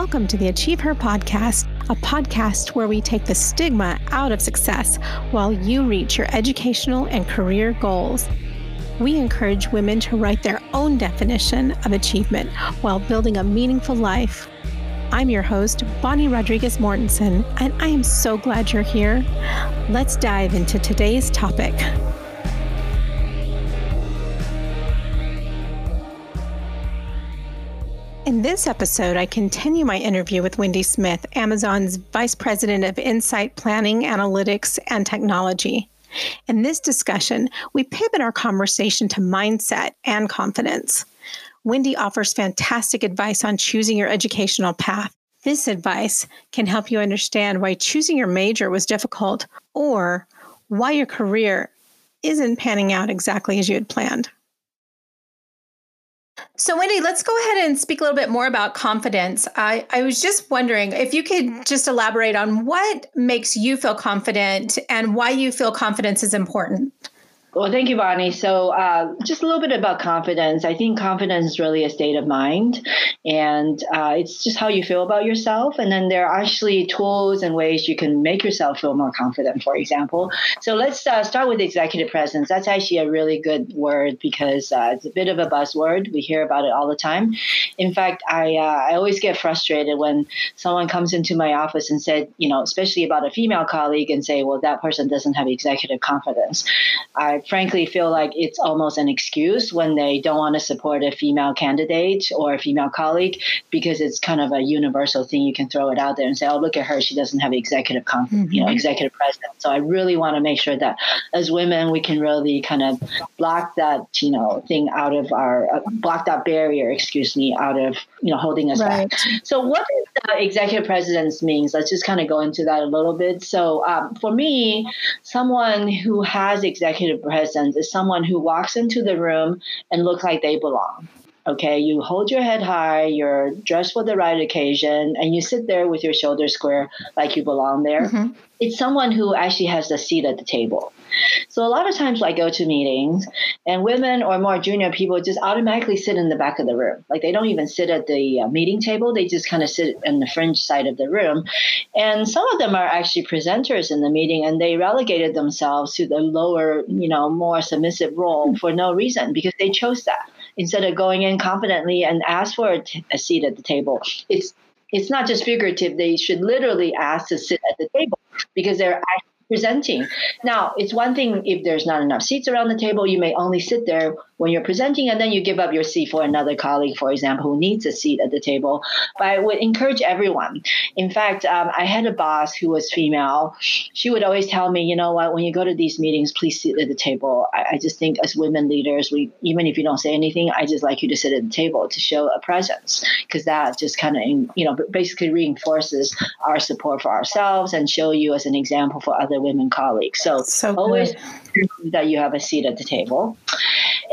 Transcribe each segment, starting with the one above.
Welcome to the Achieve Her podcast, a podcast where we take the stigma out of success while you reach your educational and career goals. We encourage women to write their own definition of achievement while building a meaningful life. I'm your host, Bonnie Rodriguez Mortensen, and I am so glad you're here. Let's dive into today's topic. In this episode, I continue my interview with Wendy Smith, Amazon's Vice President of Insight Planning, Analytics, and Technology. In this discussion, we pivot our conversation to mindset and confidence. Wendy offers fantastic advice on choosing your educational path. This advice can help you understand why choosing your major was difficult or why your career isn't panning out exactly as you had planned. So, Wendy, let's go ahead and speak a little bit more about confidence. I, I was just wondering if you could just elaborate on what makes you feel confident and why you feel confidence is important. Well, thank you, Bonnie. So, uh, just a little bit about confidence. I think confidence is really a state of mind, and uh, it's just how you feel about yourself. And then there are actually tools and ways you can make yourself feel more confident, for example. So, let's uh, start with executive presence. That's actually a really good word because uh, it's a bit of a buzzword. We hear about it all the time. In fact, I, uh, I always get frustrated when someone comes into my office and said, you know, especially about a female colleague, and say, well, that person doesn't have executive confidence. I frankly feel like it's almost an excuse when they don't want to support a female candidate or a female colleague because it's kind of a universal thing. You can throw it out there and say, "Oh, look at her; she doesn't have executive, mm-hmm. you know, executive presence." So I really want to make sure that as women, we can really kind of block that, you know, thing out of our uh, block that barrier, excuse me, out of you know holding us right. back. So what does executive presence means? Let's just kind of go into that a little bit. So um, for me, someone who has executive presence is someone who walks into the room and looks like they belong. Okay, you hold your head high, you're dressed for the right occasion, and you sit there with your shoulders square like you belong there. Mm-hmm. It's someone who actually has a seat at the table. So a lot of times I go to meetings and women or more junior people just automatically sit in the back of the room. Like they don't even sit at the uh, meeting table. They just kind of sit in the fringe side of the room. And some of them are actually presenters in the meeting and they relegated themselves to the lower, you know, more submissive role for no reason because they chose that instead of going in confidently and ask for a, t- a seat at the table. It's it's not just figurative. They should literally ask to sit at the table because they're presenting. Now, it's one thing if there's not enough seats around the table, you may only sit there when you're presenting and then you give up your seat for another colleague, for example, who needs a seat at the table. But I would encourage everyone. In fact, um, I had a boss who was female. She would always tell me, you know what, when you go to these meetings, please sit at the table. I, I just think as women leaders, we even if you don't say anything, I just like you to sit at the table to show a presence because that just kind of, you know, basically reinforces our support for ourselves and show you as an example for other women colleagues. So, so always that you have a seat at the table.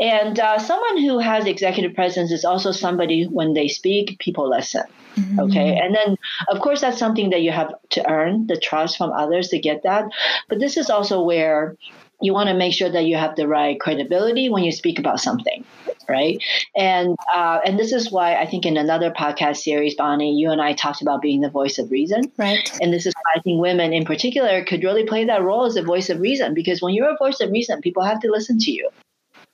And uh, someone who has executive presence is also somebody when they speak, people listen. Mm-hmm. Okay. And then, of course, that's something that you have to earn the trust from others to get that. But this is also where you want to make sure that you have the right credibility when you speak about something right and uh, and this is why i think in another podcast series bonnie you and i talked about being the voice of reason right and this is why i think women in particular could really play that role as a voice of reason because when you're a voice of reason people have to listen to you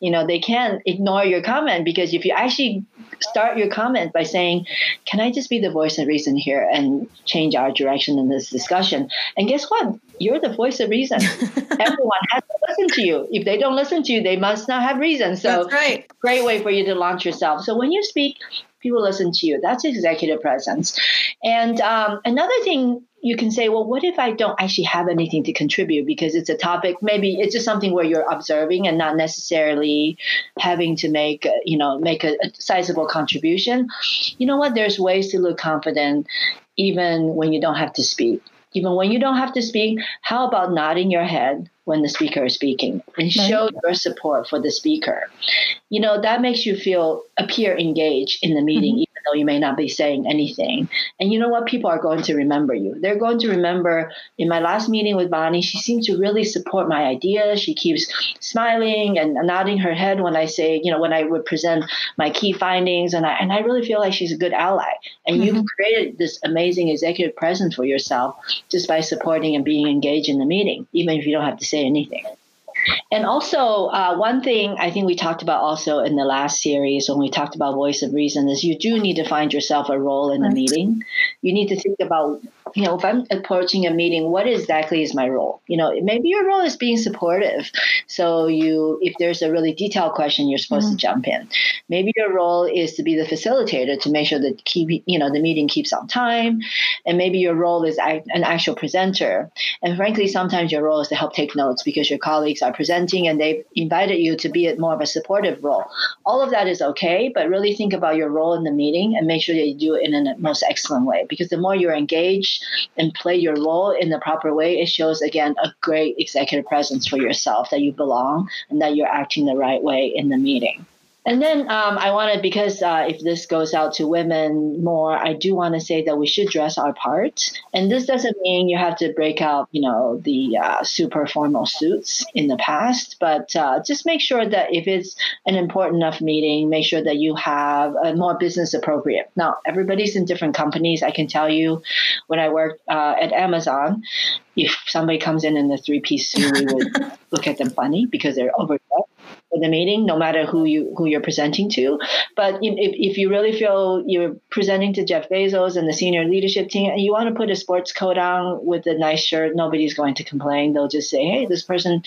you know they can't ignore your comment because if you actually start your comment by saying can i just be the voice of reason here and change our direction in this discussion? And guess what? You're the voice of reason. Everyone has to listen to you. If they don't listen to you they must not have reason. So That's right. great way for you to launch yourself. So when you speak people listen to you. That's executive presence. And um, another thing you can say, well, what if I don't actually have anything to contribute because it's a topic, maybe it's just something where you're observing and not necessarily having to make, you know, make a, a sizable contribution. You know what? There's ways to look confident even when you don't have to speak. Even when you don't have to speak, how about nodding your head, when the speaker is speaking and show your support for the speaker. You know, that makes you feel appear engaged in the meeting, mm-hmm. Though you may not be saying anything. And you know what? People are going to remember you. They're going to remember in my last meeting with Bonnie, she seemed to really support my ideas. She keeps smiling and nodding her head when I say, you know, when I would present my key findings. And I, and I really feel like she's a good ally. And mm-hmm. you've created this amazing executive presence for yourself just by supporting and being engaged in the meeting, even if you don't have to say anything. And also, uh, one thing I think we talked about also in the last series when we talked about voice of reason is you do need to find yourself a role in the meeting. You need to think about, you know, if I'm approaching a meeting, what exactly is my role? You know, maybe your role is being supportive. So you, if there's a really detailed question, you're supposed mm-hmm. to jump in. Maybe your role is to be the facilitator to make sure that keep, you know, the meeting keeps on time. And maybe your role is an actual presenter. And frankly, sometimes your role is to help take notes because your colleagues are presenting and they've invited you to be more of a supportive role. All of that is okay, but really think about your role in the meeting and make sure that you do it in a most excellent way because the more you're engaged and play your role in the proper way, it shows again a great executive presence for yourself that you belong and that you're acting the right way in the meeting. And then um, I wanted, because uh, if this goes out to women more, I do want to say that we should dress our part. And this doesn't mean you have to break out, you know, the uh, super formal suits in the past, but uh, just make sure that if it's an important enough meeting, make sure that you have a more business appropriate. Now, everybody's in different companies. I can tell you when I worked uh, at Amazon, if somebody comes in in a three piece suit, we would look at them funny because they're overdressed for the meeting, no matter who you who you're presenting to. But if, if you really feel you're presenting to Jeff Bezos and the senior leadership team, and you want to put a sports coat on with a nice shirt, nobody's going to complain. They'll just say, "Hey, this person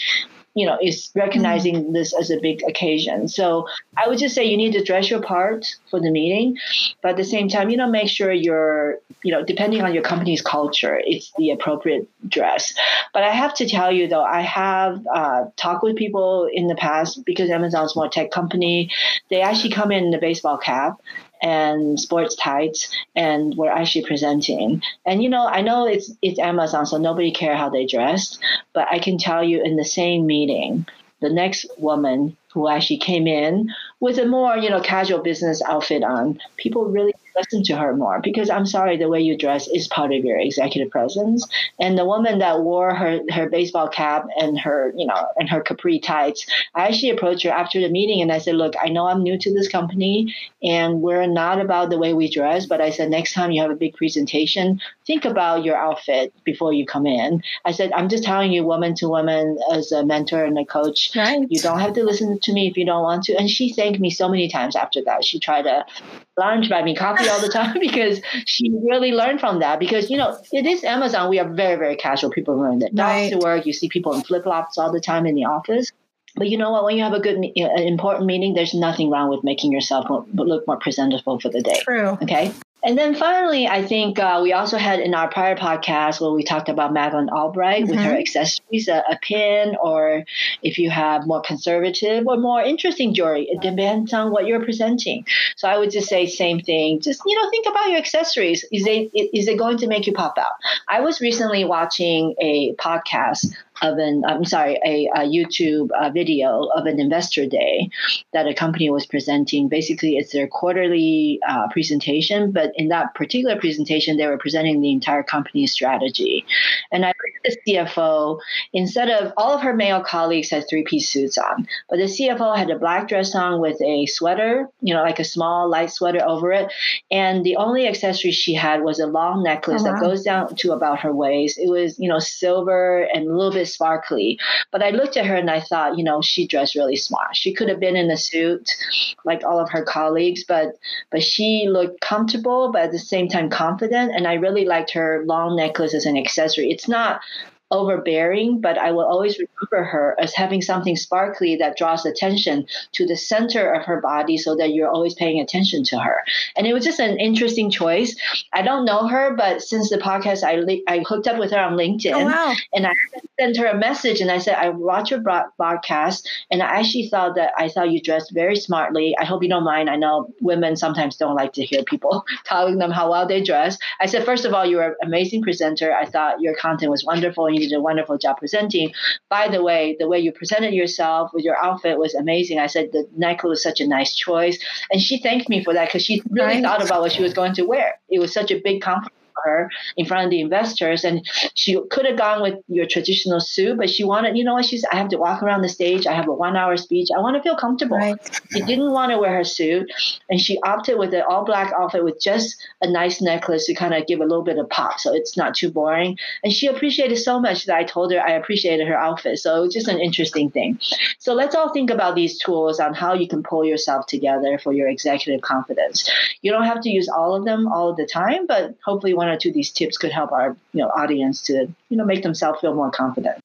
you know, is recognizing mm-hmm. this as a big occasion. So I would just say you need to dress your part for the meeting, but at the same time, you know, make sure you're, you know, depending on your company's culture, it's the appropriate dress. But I have to tell you though, I have uh, talked with people in the past because Amazon's more tech company. They actually come in the baseball cap and sports tights and we're actually presenting. And you know i know it's it's amazon so nobody care how they dressed but i can tell you in the same meeting the next woman who actually came in with a more you know casual business outfit on people really listen to her more because I'm sorry, the way you dress is part of your executive presence. And the woman that wore her, her baseball cap and her, you know, and her capri tights, I actually approached her after the meeting and I said, look, I know I'm new to this company and we're not about the way we dress, but I said, next time you have a big presentation, think about your outfit before you come in. I said, I'm just telling you, woman to woman, as a mentor and a coach, right. you don't have to listen to me if you don't want to. And she thanked me so many times after that. She tried to lunch, buy me coffee all the time because she really learned from that. Because you know, it is Amazon. We are very, very casual. People wearing their dogs right. to work. You see people in flip flops all the time in the office. But you know what? When you have a good, an important meeting, there's nothing wrong with making yourself look more presentable for the day. True. Okay. And then finally, I think uh, we also had in our prior podcast where we talked about Madeleine Albright mm-hmm. with her mm-hmm. accessories, a, a, pin, or if you have more conservative or more interesting jewelry, it depends on what you're presenting. So I would just say same thing. Just you know, think about your accessories. Is it is it going to make you pop out? I was recently watching a podcast of an I'm sorry, a, a YouTube uh, video of an investor day that a company was presenting. Basically, it's their quarterly uh, presentation, but in that particular presentation, they were presenting the entire company's strategy. And I looked at the CFO. Instead of all of her male colleagues had three piece suits on, but the CFO had a black dress on with a sweater, you know, like a small light sweater over it, and the only accessory she had was a long necklace oh, wow. that goes down to about her waist. It was you know silver and a little bit sparkly. But I looked at her and I thought, you know, she dressed really smart. She could have been in a suit like all of her colleagues, but but she looked comfortable, but at the same time confident. And I really liked her long necklace as an accessory. It's not overbearing, but I will always remember her as having something sparkly that draws attention to the center of her body so that you're always paying attention to her. And it was just an interesting choice. I don't know her, but since the podcast, I, I hooked up with her on oh, LinkedIn. Oh, wow. And I sent her a message and I said, I watched your broadcast and I actually thought that I thought you dressed very smartly. I hope you don't mind. I know women sometimes don't like to hear people telling them how well they dress. I said, first of all, you're an amazing presenter. I thought your content was wonderful. And you did a wonderful job presenting. By the way, the way you presented yourself with your outfit was amazing. I said, the necklace was such a nice choice. And she thanked me for that because she really right. thought about what she was going to wear. It was such a big compliment her in front of the investors. And she could have gone with your traditional suit, but she wanted, you know what, she's, I have to walk around the stage. I have a one hour speech. I want to feel comfortable. Right. She didn't want to wear her suit. And she opted with an all black outfit with just a nice necklace to kind of give a little bit of pop. So it's not too boring. And she appreciated so much that I told her I appreciated her outfit. So it's just an interesting thing. So let's all think about these tools on how you can pull yourself together for your executive confidence. You don't have to use all of them all the time, but hopefully one one or two of these tips could help our you know audience to you know make themselves feel more confident.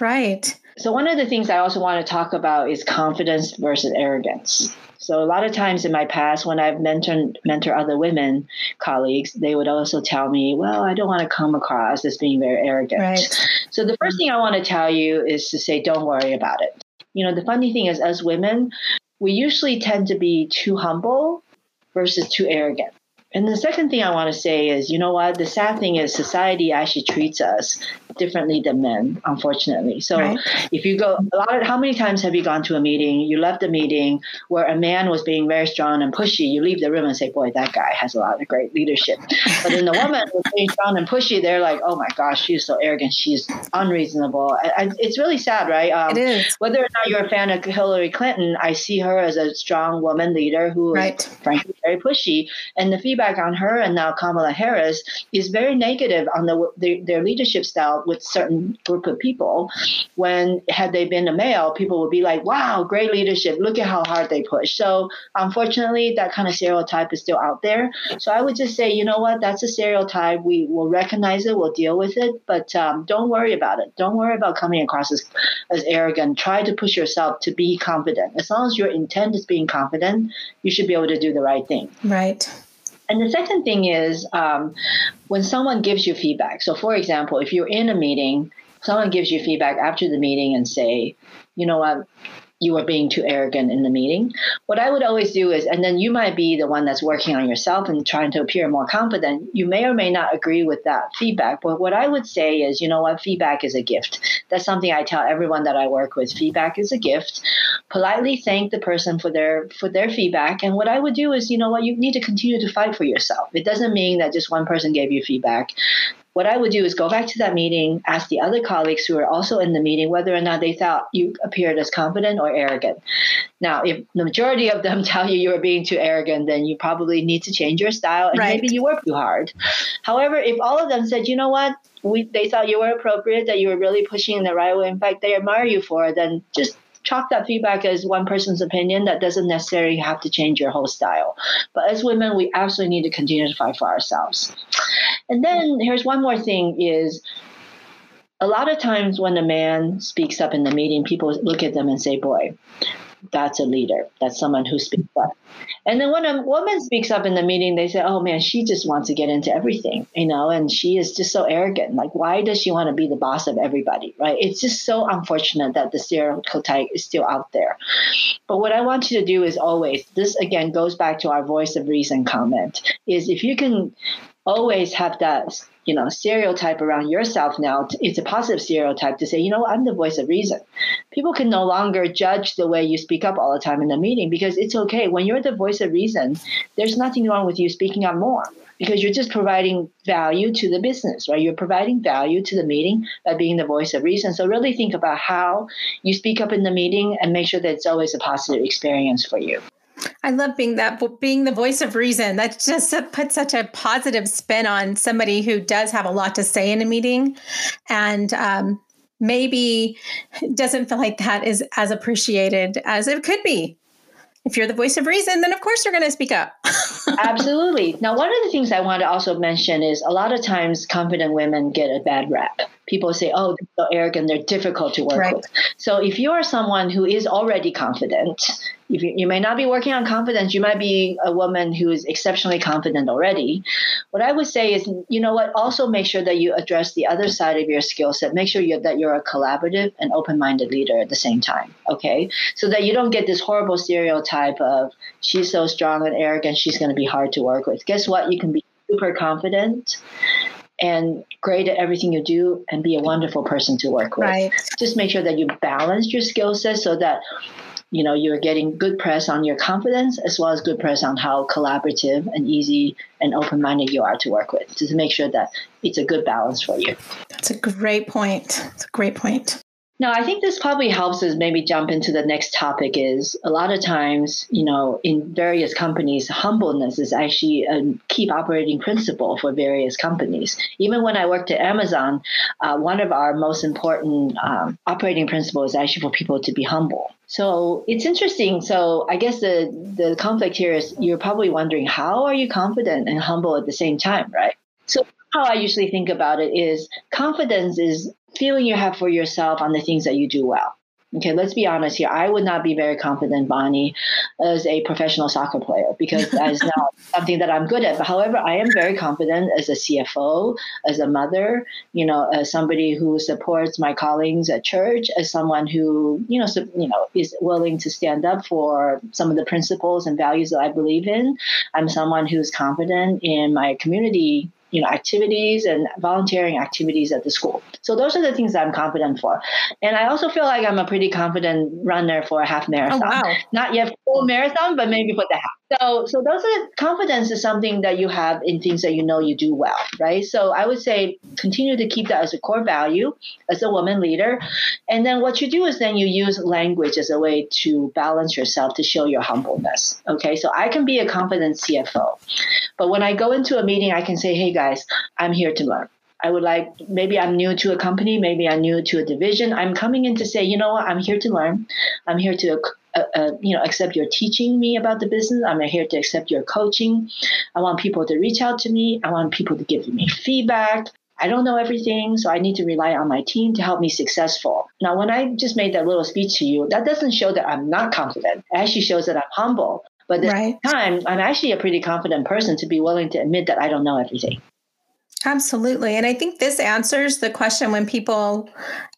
Right. So one of the things I also want to talk about is confidence versus arrogance. So a lot of times in my past, when I've mentored mentor other women colleagues, they would also tell me, "Well, I don't want to come across as being very arrogant." Right. So the first thing I want to tell you is to say, "Don't worry about it." You know, the funny thing is, as women, we usually tend to be too humble versus too arrogant. And the second thing I want to say is, you know what? The sad thing is, society actually treats us differently than men, unfortunately. So right. if you go a lot of how many times have you gone to a meeting, you left a meeting where a man was being very strong and pushy, you leave the room and say, Boy, that guy has a lot of great leadership. But then the woman was being strong and pushy, they're like, Oh my gosh, she's so arrogant, she's unreasonable. And it's really sad, right? Um, it is. Whether or not you're a fan of Hillary Clinton, I see her as a strong woman leader who right. is frankly very pushy. And the feedback on her and now Kamala Harris is very negative on the, the their leadership style with certain group of people. When had they been a male people would be like wow great leadership. Look at how hard they push. So unfortunately that kind of stereotype is still out there. So i would just say you know what? That's a stereotype. We will recognize it. We'll deal with it. But um, don't worry about it. Don't worry about coming across as, as arrogant. Try to push yourself to be confident. As long as your intent is being confident you should be able to do the right thing. Right and the second thing is um, when someone gives you feedback. So, for example, if you're in a meeting, someone gives you feedback after the meeting and say, you know what, you were being too arrogant in the meeting. What I would always do is, and then you might be the one that's working on yourself and trying to appear more confident. You may or may not agree with that feedback. But what I would say is, you know what, feedback is a gift. That's something I tell everyone that I work with. Feedback is a gift. Politely thank the person for their for their feedback. And what I would do is, you know what, you need to continue to fight for yourself. It doesn't mean that just one person gave you feedback what I would do is go back to that meeting, ask the other colleagues who are also in the meeting whether or not they thought you appeared as confident or arrogant. Now, if the majority of them tell you you were being too arrogant, then you probably need to change your style and right. maybe you work too hard. However, if all of them said, you know what, we, they thought you were appropriate, that you were really pushing in the right way, in fact, they admire you for it, then just chalk that feedback as one person's opinion. That doesn't necessarily have to change your whole style. But as women, we absolutely need to continue to fight for ourselves. And then here's one more thing is a lot of times when a man speaks up in the meeting, people look at them and say, boy, that's a leader. That's someone who speaks up. And then when a woman speaks up in the meeting, they say, "Oh man, she just wants to get into everything, you know, and she is just so arrogant. Like, why does she want to be the boss of everybody, right? It's just so unfortunate that the stereotype is still out there. But what I want you to do is always, this again goes back to our voice of reason comment, is if you can always have that you know stereotype around yourself now. It's a positive stereotype to say you know i'm the voice of reason. People can no longer judge the way you speak up all the time in the meeting because it's okay. When you're the voice of reason there's nothing wrong with you speaking up more because you're just providing value to the business right? You're providing value to the meeting by being the voice of reason. So really think about how you speak up in the meeting and make sure that it's always a positive experience for you I love being that being the voice of reason. That just puts such a positive spin on somebody who does have a lot to say in a meeting, and um, maybe doesn't feel like that is as appreciated as it could be. If you're the voice of reason, then of course you're going to speak up. Absolutely. Now, one of the things I want to also mention is a lot of times confident women get a bad rap people say, oh, they're so arrogant, they're difficult to work right. with. So if you are someone who is already confident, if you, you may not be working on confidence, you might be a woman who is exceptionally confident already. What I would say is, you know what, also make sure that you address the other side of your skill set. Make sure you, that you're a collaborative and open minded leader at the same time, okay? So that you don't get this horrible stereotype of she's so strong and arrogant, she's going to be hard to work with. Guess what? You can be super confident and great at everything you do and be a wonderful person to work with. Right. Just make sure that you balance your skill set so that you know you're getting good press on your confidence as well as good press on how collaborative and easy and open-minded you are to work with to make sure that it's a good balance for you that's a great point it's a great point now, I think this probably helps us maybe jump into the next topic is a lot of times, you know, in various companies, humbleness is actually a key operating principle for various companies. Even when I worked at Amazon, uh, one of our most important um, operating principles is actually for people to be humble. So it's interesting. So I guess the, the conflict here is you're probably wondering, how are you confident and humble at the same time, right? So how I usually think about it is confidence is feeling you have for yourself on the things that you do well. Okay, let's be honest here. I would not be very confident, Bonnie, as a professional soccer player because that is not something that I'm good at. But however, I am very confident as a CFO, as a mother, you know, as somebody who supports my colleagues at church, as someone who, you know, so, you know, is willing to stand up for some of the principles and values that I believe in. I'm someone who's confident in my community you know activities and volunteering activities at the school. So those are the things that I'm confident for. And I also feel like I'm a pretty confident runner for a half marathon. Oh, wow. Not yet full marathon, but maybe for the half. So, so those are confidence is something that you have in things that you know you do well, right? So I would say continue to keep that as a core value as a woman leader. And then what you do is then you use language as a way to balance yourself to show your humbleness. Okay. So I can be a confident CFO, but when I go into a meeting, I can say, Hey guys, I'm here to learn. I would like maybe I'm new to a company, maybe I'm new to a division. I'm coming in to say, you know what, I'm here to learn. I'm here to uh, uh, you know accept your teaching me about the business. I'm here to accept your coaching. I want people to reach out to me. I want people to give me feedback. I don't know everything, so I need to rely on my team to help me successful. Now, when I just made that little speech to you, that doesn't show that I'm not confident. It actually shows that I'm humble. But at right. the time, I'm actually a pretty confident person to be willing to admit that I don't know everything. Absolutely. And I think this answers the question when people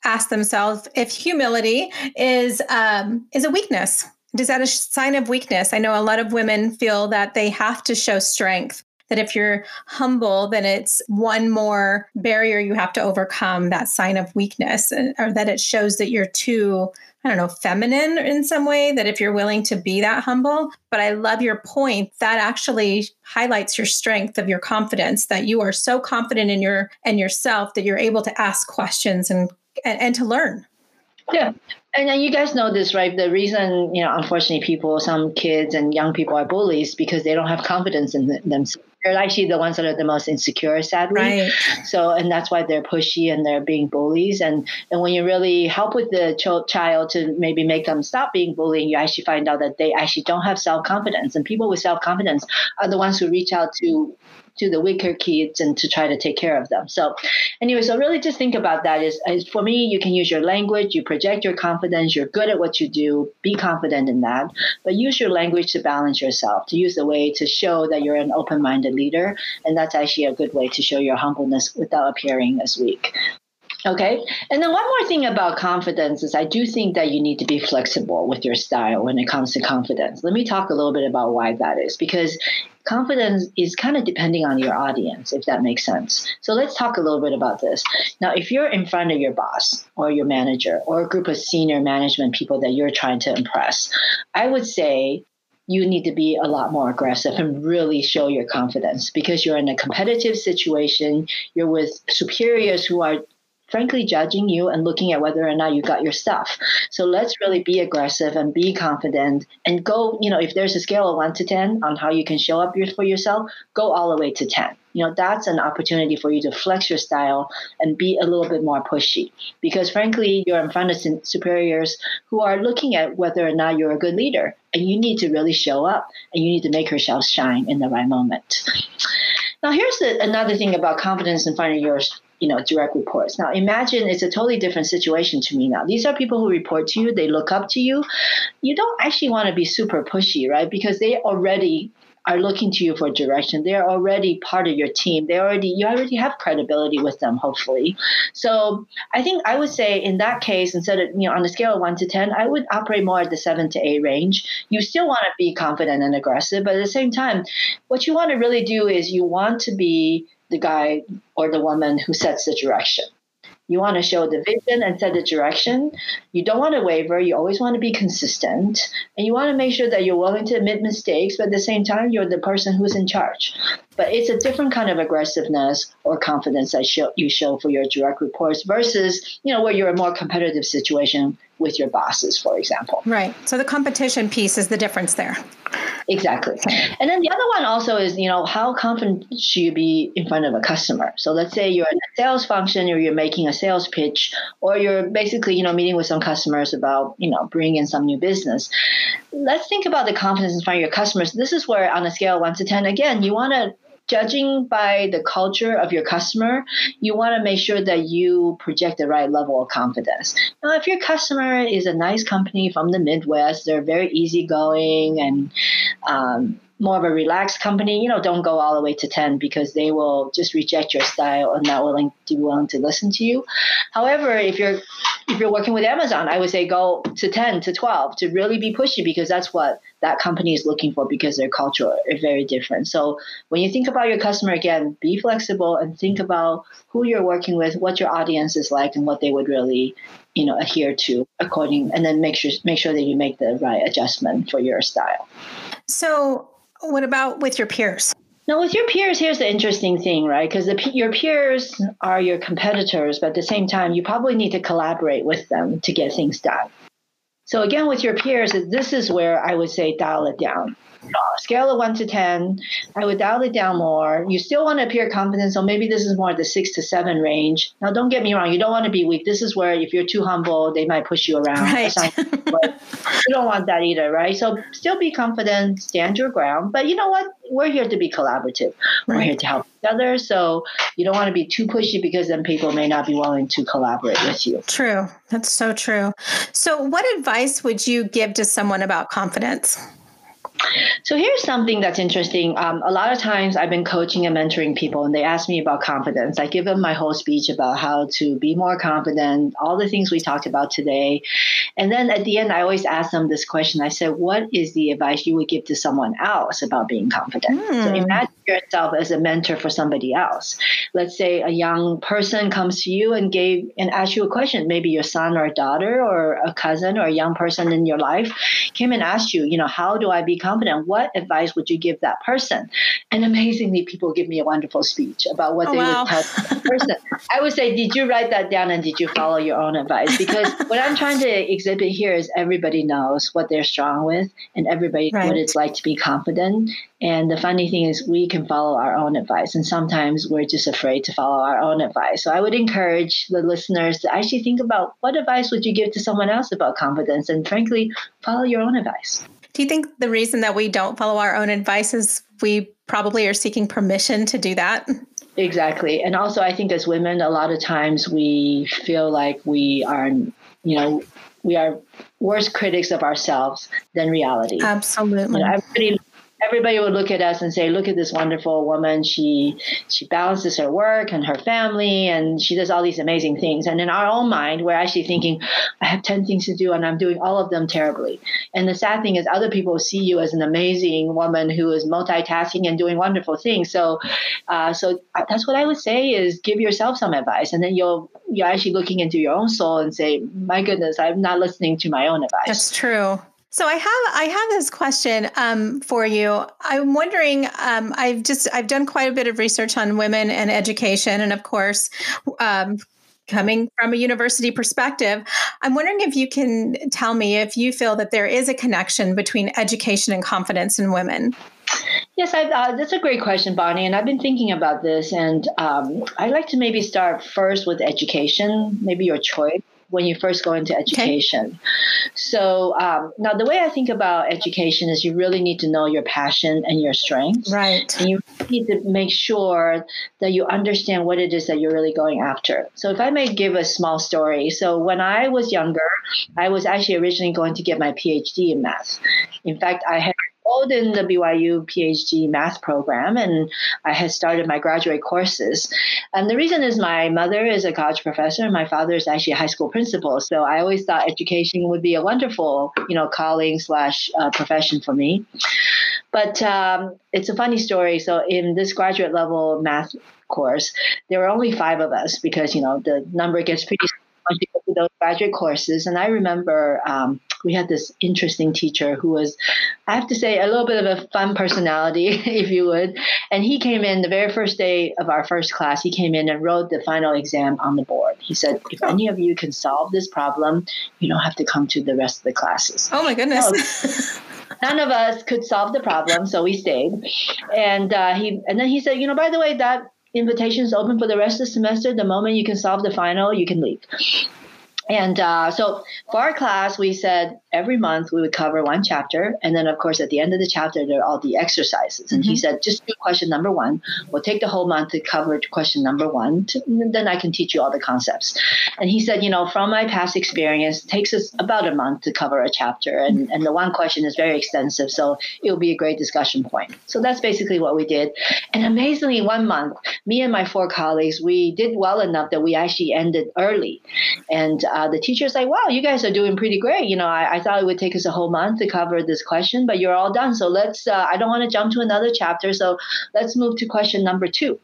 ask themselves if humility is um, is a weakness. Is that a sign of weakness? I know a lot of women feel that they have to show strength, that if you're humble, then it's one more barrier you have to overcome, that sign of weakness, uh, or that it shows that you're too I don't know, feminine in some way, that if you're willing to be that humble. But I love your point. That actually highlights your strength of your confidence, that you are so confident in your and yourself that you're able to ask questions and and, and to learn. Yeah. And you guys know this, right? The reason, you know, unfortunately, people, some kids and young people are bullies because they don't have confidence in themselves they're actually the ones that are the most insecure, sadly. Right. So, and that's why they're pushy and they're being bullies. And and when you really help with the ch- child to maybe make them stop being bullying, you actually find out that they actually don't have self confidence. And people with self confidence are the ones who reach out to to the weaker kids and to try to take care of them. So, anyway, so really just think about that. Is, is for me, you can use your language, you project your confidence, you're good at what you do, be confident in that, but use your language to balance yourself, to use the way to show that you're an open minded leader. And that's actually a good way to show your humbleness without appearing as weak. Okay. And then one more thing about confidence is I do think that you need to be flexible with your style when it comes to confidence. Let me talk a little bit about why that is because confidence is kind of depending on your audience, if that makes sense. So let's talk a little bit about this. Now, if you're in front of your boss or your manager or a group of senior management people that you're trying to impress, I would say you need to be a lot more aggressive and really show your confidence because you're in a competitive situation. You're with superiors who are frankly judging you and looking at whether or not you got your stuff. So let's really be aggressive and be confident and go, you know, if there's a scale of one to 10 on how you can show up for yourself, go all the way to 10. You know, that's an opportunity for you to flex your style and be a little bit more pushy. Because frankly, you're in front of superiors who are looking at whether or not you're a good leader. And you need to really show up and you need to make yourself shine in the right moment. Now, here's the, another thing about confidence and finding your you know direct reports now imagine it's a totally different situation to me now these are people who report to you they look up to you you don't actually want to be super pushy right because they already are looking to you for direction. They're already part of your team. They already you already have credibility with them, hopefully. So I think I would say in that case, instead of you know on a scale of one to ten, I would operate more at the seven to eight range. You still want to be confident and aggressive, but at the same time, what you want to really do is you want to be the guy or the woman who sets the direction. You want to show the vision and set the direction. You don't want to waver. You always want to be consistent. And you want to make sure that you're willing to admit mistakes, but at the same time, you're the person who's in charge. But it's a different kind of aggressiveness or confidence that show, you show for your direct reports versus, you know, where you're a more competitive situation with your bosses, for example. Right. So the competition piece is the difference there. Exactly. And then the other one also is, you know, how confident should you be in front of a customer? So let's say you're in a sales function or you're making a sales pitch or you're basically, you know, meeting with some customers about, you know, bringing in some new business. Let's think about the confidence in front of your customers. This is where on a scale of 1 to 10, again, you want to judging by the culture of your customer, you want to make sure that you project the right level of confidence. Now, if your customer is a nice company from the Midwest, they're very easygoing and um, more of a relaxed company, you know, don't go all the way to 10 because they will just reject your style and not willing to be willing to listen to you. However, if you're if you're working with Amazon, I would say go to 10 to 12 to really be pushy because that's what that company is looking for because their culture is very different. So when you think about your customer again, be flexible and think about who you're working with, what your audience is like and what they would really, you know, adhere to according and then make sure make sure that you make the right adjustment for your style. So what about with your peers? Now, with your peers, here's the interesting thing, right? Because your peers are your competitors, but at the same time, you probably need to collaborate with them to get things done. So, again, with your peers, this is where I would say dial it down scale of one to 10, I would dial it down more. You still want to appear confident, so maybe this is more the six to seven range. Now, don't get me wrong, you don't want to be weak. This is where if you're too humble, they might push you around. Right. but you don't want that either, right? So still be confident, stand your ground. But you know what? We're here to be collaborative. Right. We're here to help each other. So you don't want to be too pushy because then people may not be willing to collaborate with you. True. That's so true. So, what advice would you give to someone about confidence? So here's something that's interesting. Um, a lot of times I've been coaching and mentoring people, and they ask me about confidence. I give them my whole speech about how to be more confident, all the things we talked about today. And then at the end, I always ask them this question. I said, What is the advice you would give to someone else about being confident? Mm. So hmm. imagine yourself as a mentor for somebody else. Let's say a young person comes to you and gave and asked you a question, maybe your son or daughter or a cousin or a young person in your life came and asked you, you know, how do I be confident? What advice would you give that person? And amazingly, people give me a wonderful speech about what oh, they wow. would tell that person. I would say, did you write that down and did you follow your own advice? Because what I'm trying to exhibit here is everybody knows what they're strong with and everybody right. what it's like to be confident. And the funny thing is, we can follow our own advice, and sometimes we're just afraid to follow our own advice. So I would encourage the listeners to actually think about what advice would you give to someone else about confidence, and frankly, follow your own advice. Do you think the reason that we don't follow our own advice is we probably are seeking permission to do that? Exactly. And also, I think as women, a lot of times we feel like we are, you know, we are worse critics of ourselves than reality. Absolutely. You know, everybody would look at us and say, "Look at this wonderful woman. She she balances her work and her family, and she does all these amazing things." And in our own mind, we're actually thinking, "I have ten things to do, and I'm doing all of them terribly." And the sad thing is, other people see you as an amazing woman who is multitasking and doing wonderful things. So, uh, so uh, that's what I would say: is give yourself some advice, and then you'll you're actually looking into your own soul and say, "My goodness, I'm not listening to my own advice." That's true. So I have I have this question um, for you. I'm wondering. Um, I've just I've done quite a bit of research on women and education, and of course, um, coming from a university perspective, I'm wondering if you can tell me if you feel that there is a connection between education and confidence in women. Yes, I, uh, that's a great question, Bonnie. And I've been thinking about this, and um, I'd like to maybe start first with education, maybe your choice when you first go into education. Okay. So um, now the way I think about education is you really need to know your passion and your strengths. Right. And you need to make sure that you understand what it is that you're really going after. So if I may give a small story. So when I was younger, I was actually originally going to get my PhD in math. In fact, I had enrolled in the BYU PhD math program and I had started my graduate courses. And the reason is my mother is a college professor and my father is actually a high school principal. So I always thought education would be a wonderful, you know, calling slash uh, profession for me. But um, it's a funny story. So in this graduate level math course, there were only five of us because, you know, the number gets pretty small through those graduate courses. And I remember um, we had this interesting teacher who was, I have to say, a little bit of a fun personality, if you would. And he came in the very first day of our first class, he came in and wrote the final exam on the board. He said, If any of you can solve this problem, you don't have to come to the rest of the classes. Oh my goodness. none of us could solve the problem, so we stayed. And uh, he and then he said, you know, by the way, that invitation is open for the rest of the semester. The moment you can solve the final, you can leave. And uh, so for our class, we said every month we would cover one chapter. And then, of course, at the end of the chapter, there are all the exercises. And mm-hmm. he said, just do question number one. We'll take the whole month to cover question number one. To, then I can teach you all the concepts. And he said, you know, from my past experience, it takes us about a month to cover a chapter. And, and the one question is very extensive. So it will be a great discussion point. So that's basically what we did. And amazingly, one month, me and my four colleagues, we did well enough that we actually ended early. And uh, uh, the teacher's like, wow, you guys are doing pretty great. You know, I, I, thought it would take us a whole month to cover this question, but you're all done. So let's, uh, I don't want to jump to another chapter. So let's move to question number two.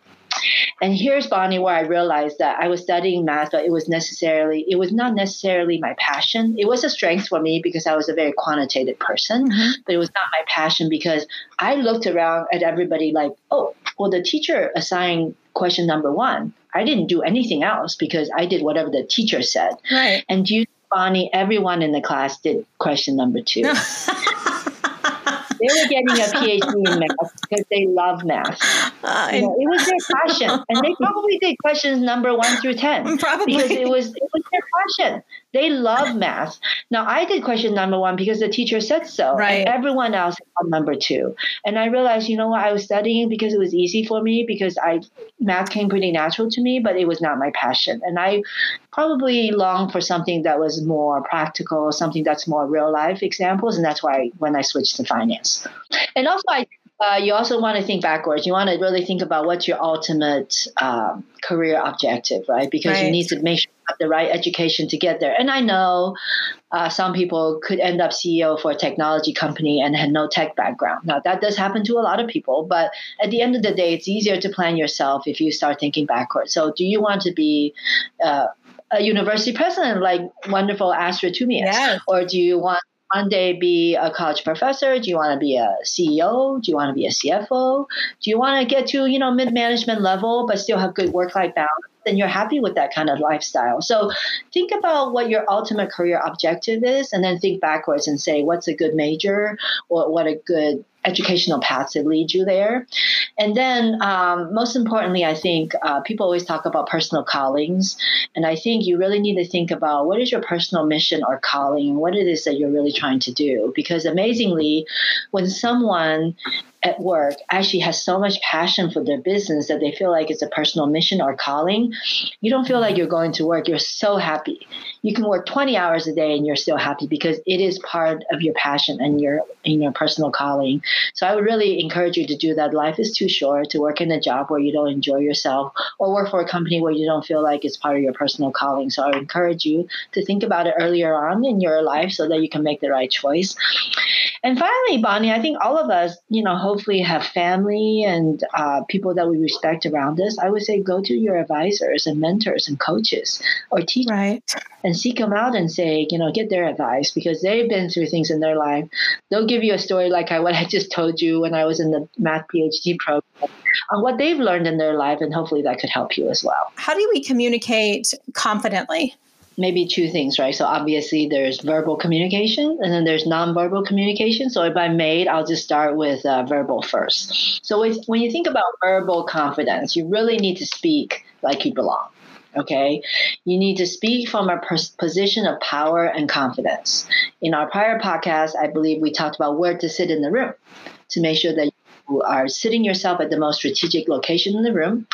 And here's Bonnie where I realized that I was studying math, but it was necessarily it was not necessarily my passion. It was a strength for me because I was a very quantitative person, mm-hmm. but it was not my passion because I looked around at everybody like, oh, well, the teacher assigned question number one. I didn't do anything else because I did whatever the teacher said. Right. And you, Bonnie, everyone in the class did question number two. they were getting a PhD in math because they love math. Uh, you know, it was their passion, and they probably did questions number one through ten. Probably because it was it was their passion. They love math. Now I did question number one because the teacher said so. Right. everyone else on number two. And I realized, you know what, I was studying because it was easy for me because I math came pretty natural to me, but it was not my passion. And I probably longed for something that was more practical, something that's more real life examples. And that's why when I switched to finance. And also I uh, you also want to think backwards. You want to really think about what's your ultimate um, career objective, right? Because right. you need to make sure you have the right education to get there. And I know uh, some people could end up CEO for a technology company and had no tech background. Now, that does happen to a lot of people, but at the end of the day, it's easier to plan yourself if you start thinking backwards. So, do you want to be uh, a university president like wonderful Astrid Tuminez? Yes. Or do you want one day be a college professor? Do you want to be a CEO? Do you want to be a CFO? Do you want to get to, you know, mid-management level but still have good work-life balance? Then you're happy with that kind of lifestyle. So think about what your ultimate career objective is and then think backwards and say what's a good major or what a good educational paths that lead you there. And then, um, most importantly, I think uh, people always talk about personal callings. And I think you really need to think about what is your personal mission or calling, what it is that you're really trying to do. Because amazingly, when someone at work actually has so much passion for their business that they feel like it's a personal mission or calling, you don't feel like you're going to work. You're so happy. You can work 20 hours a day and you're still happy because it is part of your passion and your your personal calling. So I would really encourage you to do that. Life is too short to work in a job where you don't enjoy yourself or work for a company where you don't feel like it's part of your personal calling. So I would encourage you to think about it earlier on in your life so that you can make the right choice. And finally, Bonnie, I think all of us, you know, hopefully have family and uh, people that we respect around us. I would say go to your advisors and mentors and coaches or teachers right. and seek them out and say, you know, get their advice because they've been through things in their life. They'll give you a story like I, what I just told you when I was in the math PhD program on what they've learned in their life, and hopefully that could help you as well. How do we communicate confidently? Maybe two things, right? So obviously there's verbal communication and then there's nonverbal communication. So if I'm made, I'll just start with uh, verbal first. So when you think about verbal confidence, you really need to speak like you belong. Okay. You need to speak from a position of power and confidence. In our prior podcast, I believe we talked about where to sit in the room to make sure that you are sitting yourself at the most strategic location in the room.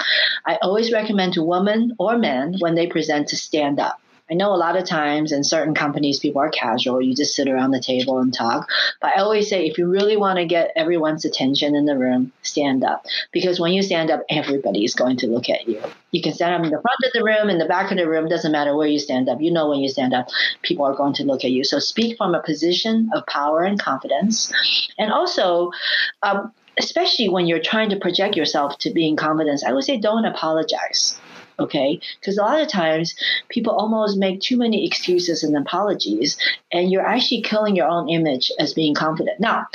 I always recommend to women or men when they present to stand up. I know a lot of times in certain companies, people are casual. You just sit around the table and talk. But I always say, if you really want to get everyone's attention in the room, stand up. Because when you stand up, everybody is going to look at you. You can stand up in the front of the room, in the back of the room, doesn't matter where you stand up. You know when you stand up, people are going to look at you. So speak from a position of power and confidence. And also, um, especially when you're trying to project yourself to being confident, I would say don't apologize okay? Because a lot of times people almost make too many excuses and apologies, and you're actually killing your own image as being confident. Now,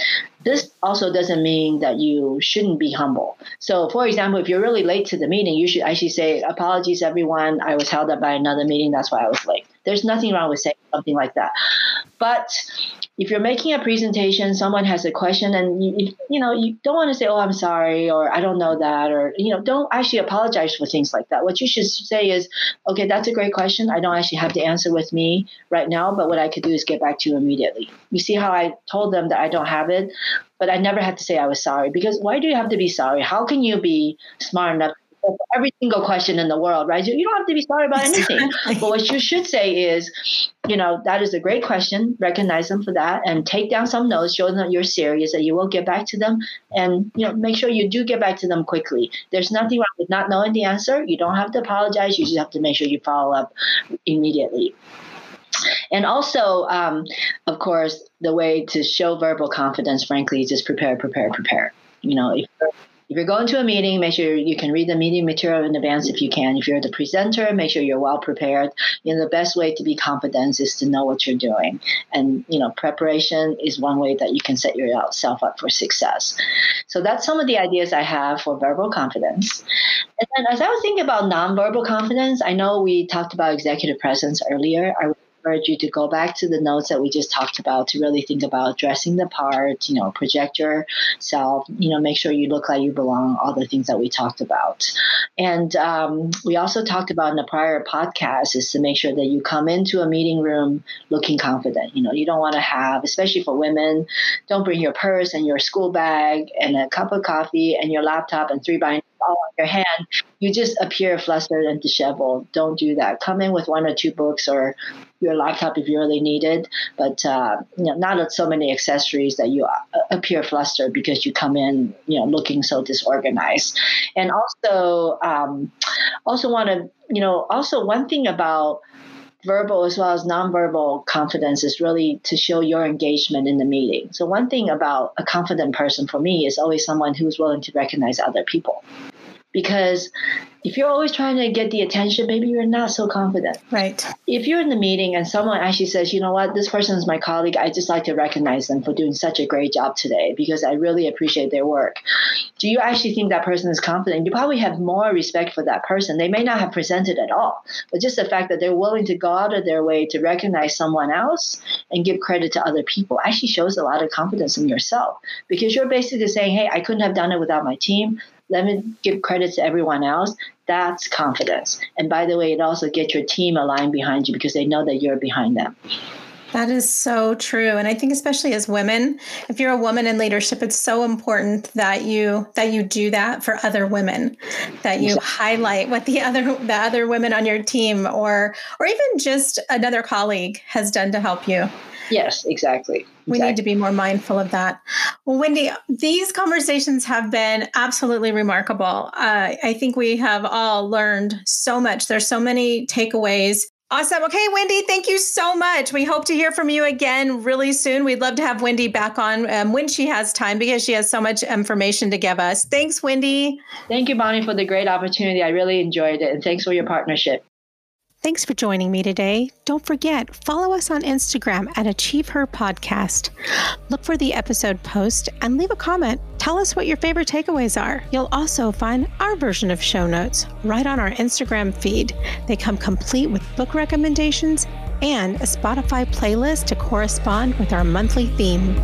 this also doesn't mean that you shouldn't be humble. So, for example, if you're really late to the meeting, you should actually say, Apologies, everyone. I was held up by another meeting. That's why I was late. There's nothing wrong with saying something like that. But if you're making a presentation, someone has a question, and you, you know you don't want to say, "Oh, I'm sorry," or "I don't know that," or you know, don't actually apologize for things like that. What you should say is, "Okay, that's a great question. I don't actually have the answer with me right now, but what I could do is get back to you immediately." You see how I told them that I don't have it, but I never had to say I was sorry because why do you have to be sorry? How can you be smart enough every single question in the world, right? You don't have to be sorry about anything. Exactly. But what you should say is, you know, that is a great question. Recognize them for that and take down some notes, show them that you're serious, that you will get back to them, and you know, make sure you do get back to them quickly. There's nothing wrong with not knowing the answer. You don't have to apologize. You just have to make sure you follow up immediately. And also, um, of course, the way to show verbal confidence, frankly, is just prepare, prepare, prepare. You know, if if you're going to a meeting, make sure you can read the meeting material in advance if you can. If you're the presenter, make sure you're well prepared. You know, the best way to be confident is to know what you're doing. And, you know, preparation is one way that you can set yourself up for success. So that's some of the ideas I have for verbal confidence. And then as I was thinking about nonverbal confidence, I know we talked about executive presence earlier. I encourage you to go back to the notes that we just talked about to really think about dressing the part, you know, project yourself, you know, make sure you look like you belong, all the things that we talked about. And um, we also talked about in the prior podcast is to make sure that you come into a meeting room looking confident. You know, you don't want to have, especially for women, don't bring your purse and your school bag and a cup of coffee and your laptop and three binders all on your hand, you just appear flustered and disheveled. Don't do that. Come in with one or two books or your laptop if you really need it, but uh, you know, not so many accessories that you uh, appear flustered because you come in, you know, looking so disorganized. And also, um, also want to, you know, also one thing about verbal as well as nonverbal confidence is really to show your engagement in the meeting. So one thing about a confident person for me is always someone who's willing to recognize other people because if you're always trying to get the attention, maybe you're not so confident. Right. If you're in the meeting and someone actually says, you know what, this person is my colleague, I just like to recognize them for doing such a great job today because I really appreciate their work. Do you actually think that person is confident? You probably have more respect for that person. They may not have presented at all, but just the fact that they're willing to go out of their way to recognize someone else and give credit to other people actually shows a lot of confidence in yourself because you're basically saying, hey, I couldn't have done it without my team let me give credit to everyone else. That's confidence. And by the way, it also gets your team aligned behind you because they know that you're behind them. That is so true. And I think especially as women, if you're a woman in leadership, it's so important that you that you do that for other women, that you exactly. highlight what the other the other women on your team or or even just another colleague has done to help you. Yes, exactly. We need to be more mindful of that. Well, Wendy, these conversations have been absolutely remarkable. Uh, I think we have all learned so much. There's so many takeaways. Awesome. Okay, Wendy, thank you so much. We hope to hear from you again really soon. We'd love to have Wendy back on um, when she has time because she has so much information to give us. Thanks, Wendy. Thank you, Bonnie, for the great opportunity. I really enjoyed it. And thanks for your partnership. Thanks for joining me today. Don't forget, follow us on Instagram at Achieve Her Podcast. Look for the episode post and leave a comment. Tell us what your favorite takeaways are. You'll also find our version of show notes right on our Instagram feed. They come complete with book recommendations and a Spotify playlist to correspond with our monthly theme.